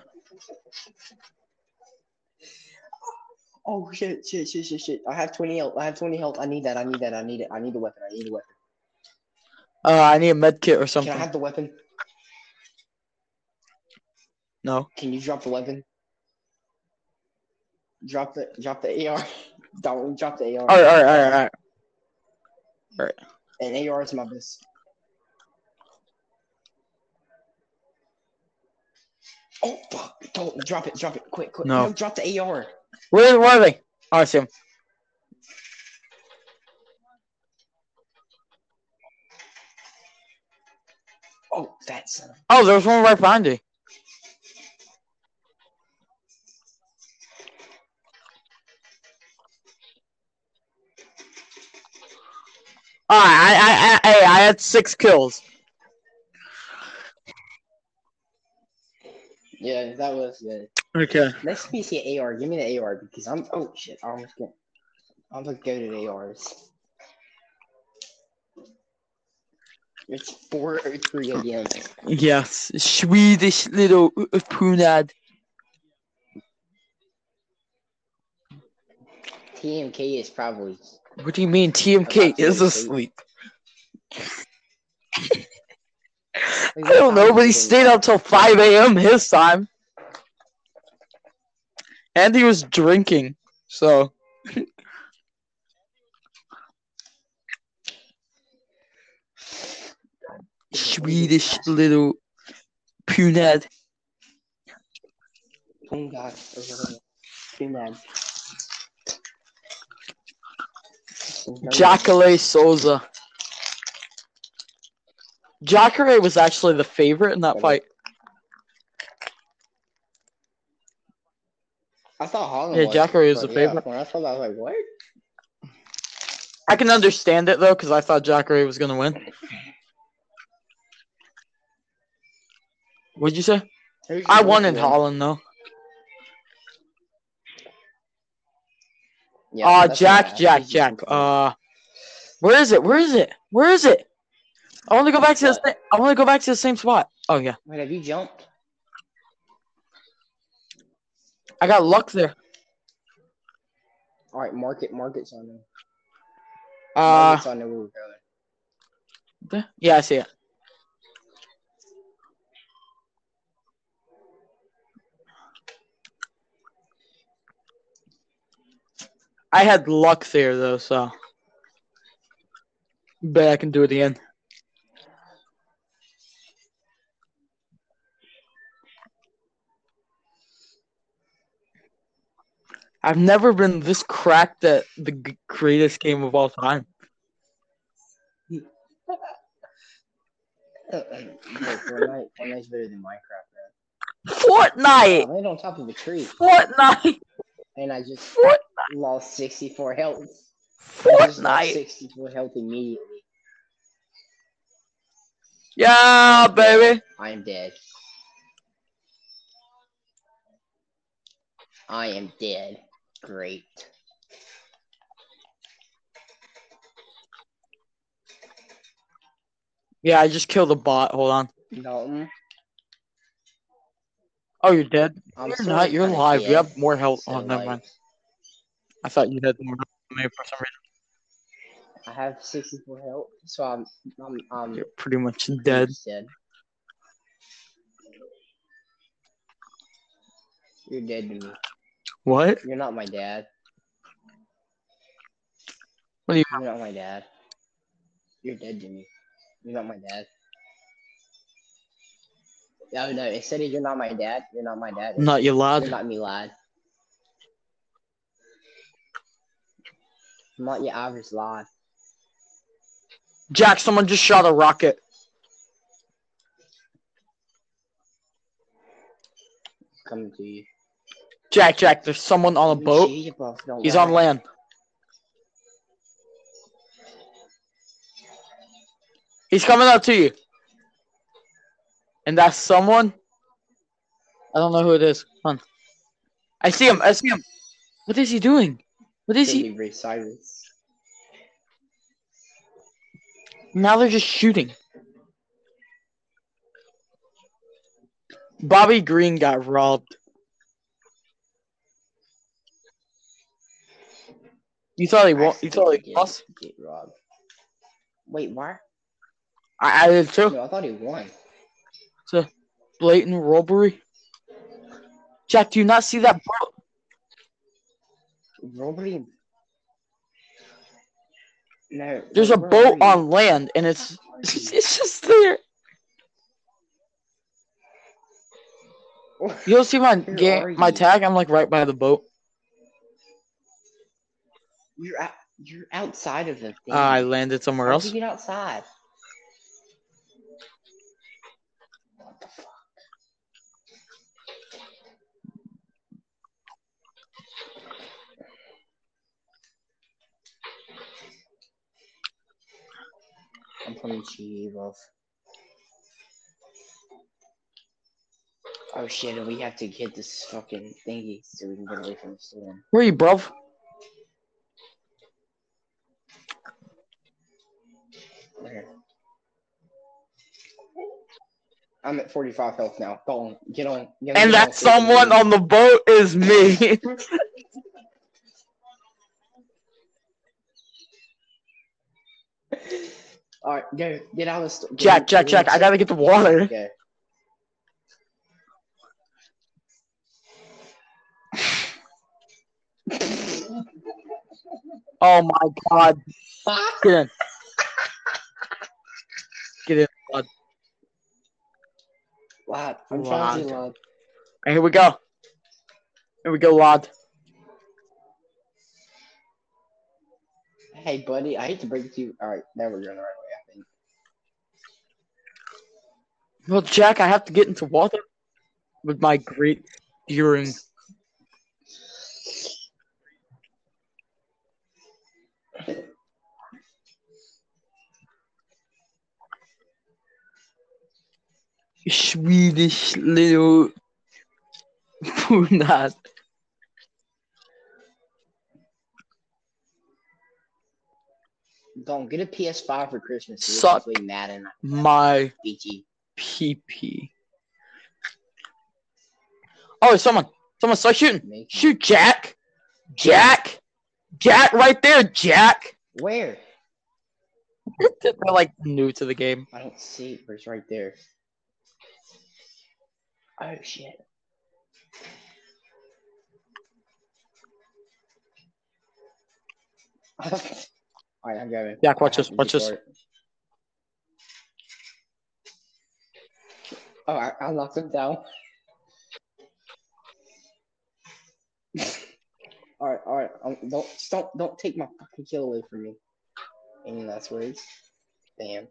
Oh shit! Shit! Shit! Shit! Shit! I have 20 health. I have 20 health. I need that. I need that. I need it. I need a weapon. I need a weapon. Uh, I need a med kit or something. Can. I have the weapon? No. Can you drop the weapon? Drop the drop the AR. Don't drop the AR. Alright, alright, alright, alright. And AR is my best. Oh fuck! Don't drop it. Drop it. Quick, quick. No. drop the AR. Where, are they? I see him. Oh, that's. of- Oh, there's one right behind you. Alright, I, I, I, hey, I had six kills. Yeah, that was good. Okay. Next piece of AR. Give me the AR because I'm. Oh shit! I almost got. I'm gonna go to the ARs. It's four or three again. Yes, Swedish little punad. TMK is probably. What do you mean TMK is go asleep? I don't know, but he stayed up till 5 a.m. his time. And he was drinking, so. Swedish little punad. Oh god. Mad. Souza. Jacare was actually the favorite in that fight. I thought Holland. Yeah, was, Jacare but the yeah, favorite. When I saw that, I was like, what? I can understand it though, because I thought Jacare was gonna win. What'd you say? I your won in win? Holland though. Yeah, uh that's what I Jack. Jack, Jack. Uh where is it? Where is it? Where is it? I want to go back to the. I want to go back to the same spot. Oh yeah, Wait, have you jumped? I got luck there. All right, market, market's on there. Uh, Market's on there where we're going. yeah, I see it. I had luck there though, so bet I can do it again. I've never been this cracked at the g- greatest game of all time. Uh, Fortnite, Fortnite's better than Minecraft, man. Fortnite, I landed on top of a tree, Fortnite, and I just Fort, lost 64 health. Fortnite. 64 health immediately. Yeah, baby. I am dead. I am dead. Great. Yeah, I just killed a bot. Hold on. Dalton, Oh, you're dead. I'm you're not. You're alive. You have more health. so, oh, never like, mind. I thought you had more health than me for some reason. I have 64 health, so I'm I'm I'm You're pretty much dead. dead. You're dead to me. What? You're not my dad. What do you? You're not my dad. You're dead to me. You're not my dad. No, no. Instead of you're not my dad, you're not my dad. Not you, You're lad. not me, lad. I'm not your average lad. Jack, someone just shot a rocket. Coming to you. Jack, Jack, there's someone on a boat. Gee, bro, don't He's on land. He's coming up to you. And that's someone. I don't know who it is. Come on. I see him. I see him. What is he doing? What is he? Ray Cyrus. Now they're just shooting. Bobby Green got robbed. You thought he won? You thought he Get- lost? Get robbed. Wait, why? I, I did too. No, I thought he won. So, blatant robbery. Jack, do you not see that boat? Robbery. No. There's a boat on land, and it's it's just there. You don't see my game, my tag? I'm like right by the boat. You're out, you're outside of the thing. Uh, I landed somewhere How'd else. you get outside? What the fuck? I'm coming to you. Oh shit, and we have to get this fucking thingy so we can get away from the storm. Where are you, bro? I'm at 45 health now. Go on, get on. Get on And that on, someone on the boat is me. All right, go get out of the store. Jack, Jack, Jack, I gotta get the water. Okay. Oh my god. Get in. Get in. Lad, I'm trying to Lad. lad. And here we go. Here we go, lad. Hey, buddy, I hate to break it to you. All right, now we're going the right way. I think. Well, Jack, I have to get into water with my great steering. Swedish little punad. Don't get a PS5 for Christmas. so we can Suck. Madden, My BG. PP. Oh, someone. Someone start shooting. Shoot, Jack. Jack. Jack, right there, Jack. Where? They're like new to the game. I don't see it, but it's right there. Oh shit. Alright, I'm going. Yeah, watch I this. Watch this. depart. Oh, I, I knocked him down. alright, alright. Um, don't just don't don't take my fucking kill away from me. Any last words? Damn.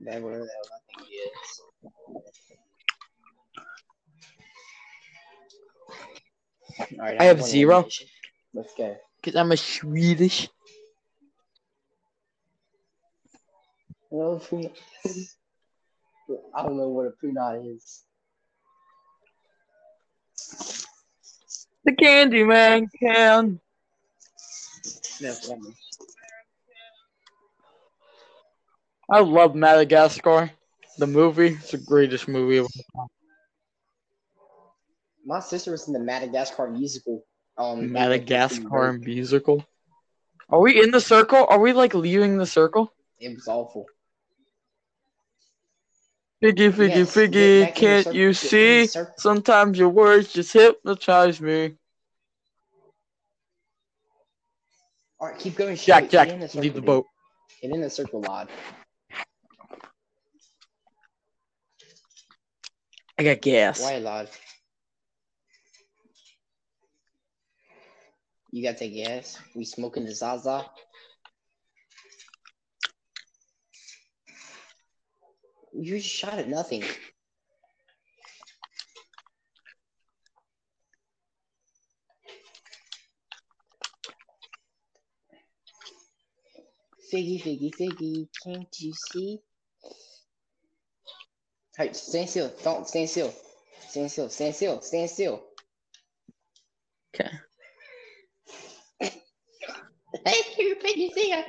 That whatever the hell that thing is. Alright, I have zero. elimination. Let's go. Because I'm a Swedish. Well, Puna- I don't know what a Puna is. The Candyman can. No. I love Madagascar. The movie. It's the greatest movie of all time. My sister was in the Madagascar musical. Um, Madagascar musical. Are we in the circle? Are we like leaving the circle? It was awful. Figgy, figgy, Yes, figgy, back in the can't circle, you get in the see? Sometimes your words just hypnotize me. All right, keep going. Jack, straight. Jack, Get in the leave circle, the dude. boat. Get in the circle, lad. I got gas. Why, lad? You got the gas? We smoking the Zaza? You shot at nothing. Figgy, figgy, figgy, can't you see? Hey, stand still. Don't stand still. Stand still. Stand still. Stand still. Okay. Hey, you piggy singer.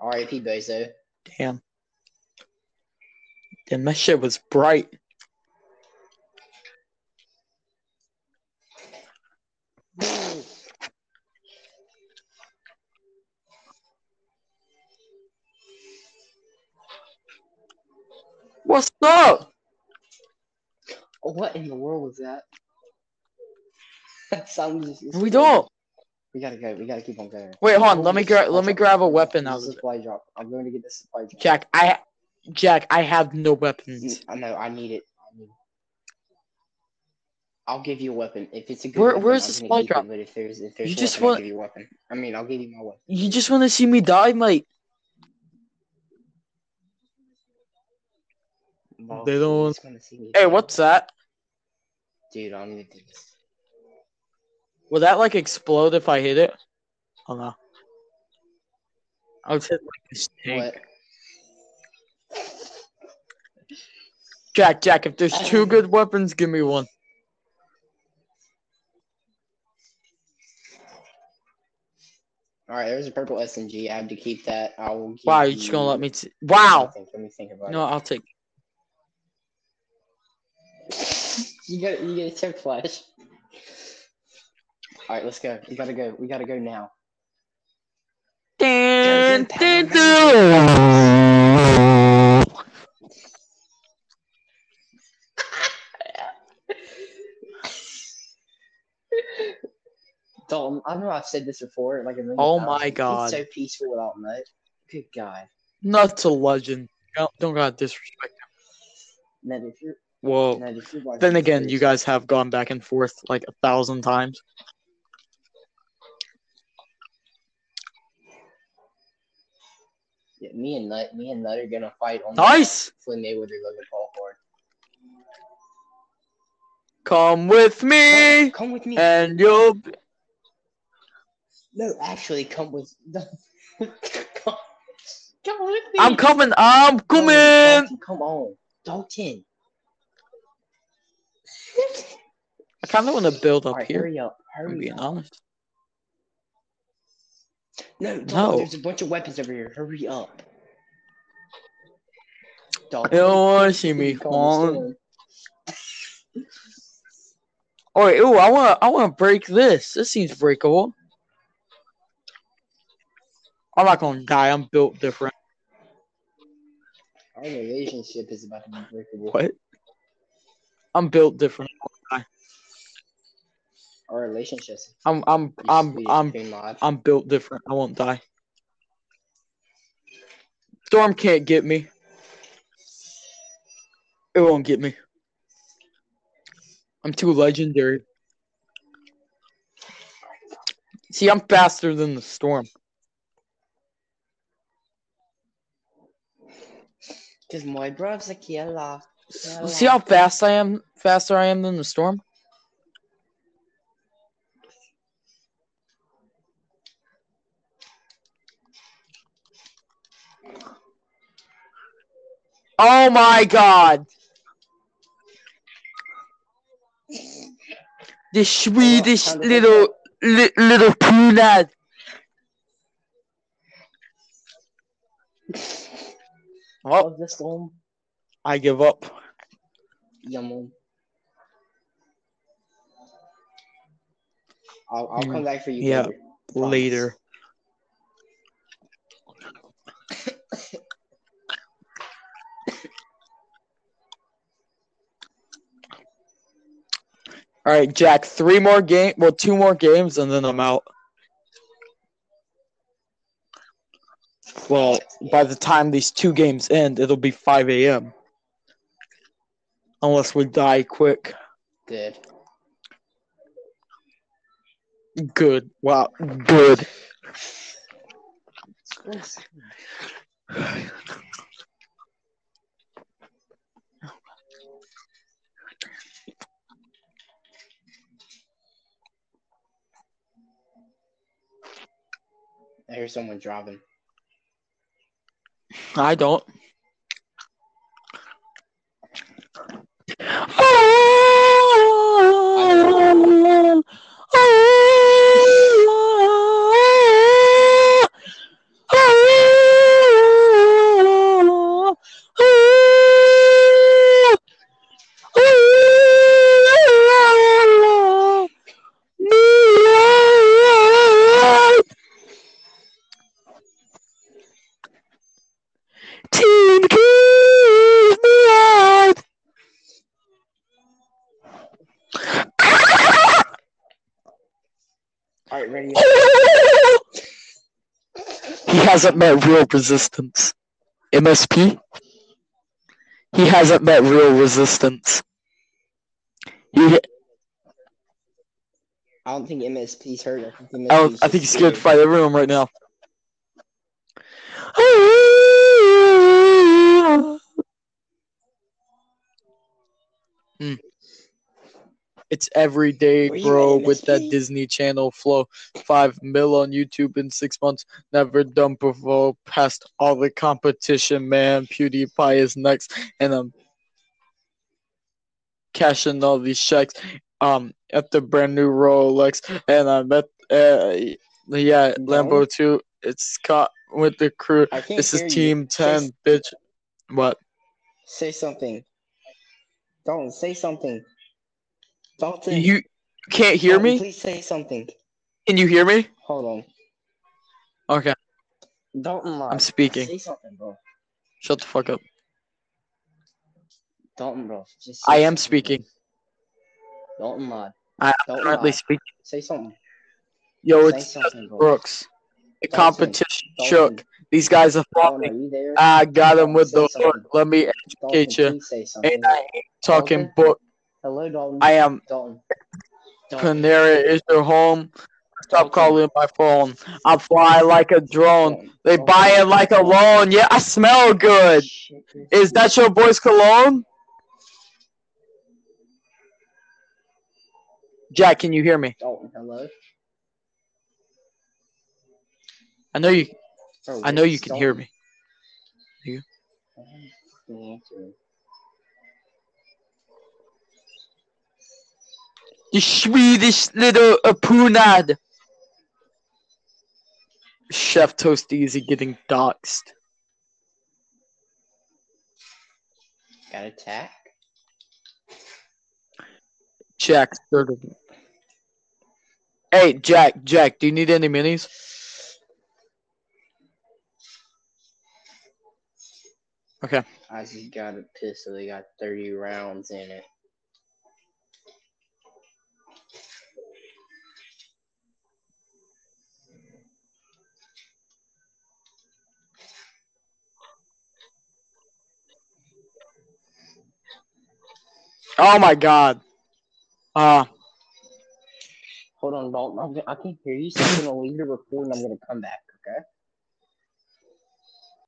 R.I.P. Bozo. Damn. Damn, that shit was bright. What's up? what in the world was that? that sounds just. We don't. We gotta go. We gotta keep on going. Wait, hold on. Let me grab. Let me grab a weapon The out of supply drop. I'm going to get the supply drop. Jack, I, Jack, I have no weapons. I know. I need it. I need it. I'll give you a weapon if it's a good. Where- weapon, where's I'm the gonna supply keep it, drop? But if there's if there's You a just weapon, I'll give you a weapon. I mean, I'll give you my weapon. You just want to see me die, mate. Well, They don't- wanna see me Hey, die. what's that? Dude, I don't even do this. Will that like explode if I hit it? Oh no. I was hit like this tank. What? Jack, Jack, if there's two good weapons, give me one. All right, there's a purple SMG. I have to keep that. I will. Give Wow, you're just gonna let me. T- wow. Let me think, let me think about No, it. I'll take. You got you get a tip flash. All right, let's go. We gotta go. We gotta go now. Dun, dun, dun. Dalton, I know I've said this before, like a million Oh my God. so peaceful without Nut. Good God. Nuts a legend. Don't, don't gotta disrespect him. Nut, if you're Whoa. Nut, if you're Then again, you guys have gone back and forth like a thousand times. Yeah, me and Nut, me and Nut are gonna fight on Nice. Floyd Mayweather Logan Paul card. Come with me, No, come with me. and you'll. Be- no, actually, come with. come, come with me. I'm coming. I'm coming. Dalton, come on, Dalton. I kind of want to build up right, here. hurry up, I'm being up. honest. No, No. there's a bunch of weapons over here. Hurry up. Dalton, You don't want to see me falling. Oh, I want to I want to break this. This seems breakable. I'm not gonna die. I'm built different. Our relationship is about to be breakable. What? I'm built different. Our relationships. I'm I'm I'm I'm mod. I'm built different. I won't die. Storm can't get me. It won't get me. I'm too legendary. See, I'm faster than the storm. Cause my brother's a killer. See how fast I am? Faster I am than the storm. Oh my god! The Swedish time to go little li- little peanut. Oh, of the storm. I give up. Yum. I'll, I'll hmm. come back for you. Yeah, later. Later. All right, Jack. Three more game. Well, two more games, and then I'm out. Well, by the time these two games end, it'll be 5 a.m. Unless we die quick. Good. Good. Wow. Good. I hear someone driving. I don't. Team keep me out. All right, ready? he hasn't met real resistance. MSP? He hasn't met real resistance. He, I don't think MSP's hurt. I think, MSP's I think he's scared to fight everyone right now. Oh, It's every day, bro, with that? Disney Channel flow. Five mil on YouTube in six months. Never done before. Past all the competition, man. PewDiePie is next, and I'm cashing all these checks. Um, at the brand new Rolex, and I'm at uh, yeah, Lambo too. It's caught with the crew. This is hear you. Team Say Ten, bitch. What? Say something. Don't say something. Dalton. You can't hear Dalton, me? Please say something. Can you hear me? Hold on. Okay, Dalton Mod. I'm speaking. Say something, bro. Shut the fuck up. Dalton, bro. Just I am speaking. bro. Dalton Mod. I'm Dalton currently Mod. speaking. Say something. Yo, say it's something. Brooks. The Dalton, competition Dalton, shook. These guys are Dalton, are flopping. you there? I got him with Say the hook. Let me Dalton, educate you. please say. And I ain't talking Dalton? book. Hello, Dalton. I am Dalton. Dalton. Panera is your home. Stop calling my phone. I fly like a drone. They buy it like a loan. Yeah, I smell good. Is that your boy's cologne? Jack, can you hear me? Dalton, hello. I know you. I know you can hear me. fucking You Swedish little uh, punad. Chef Toast is getting doxxed. Got attack. Jack Hey, Jack, Jack, do you need any minis? Okay. I just got a pistol. They got 30 rounds in it. Oh my god. Uh Hold on, Dalton. I can't hear you, so I'm gonna leave the record and I'm gonna come back. Okay.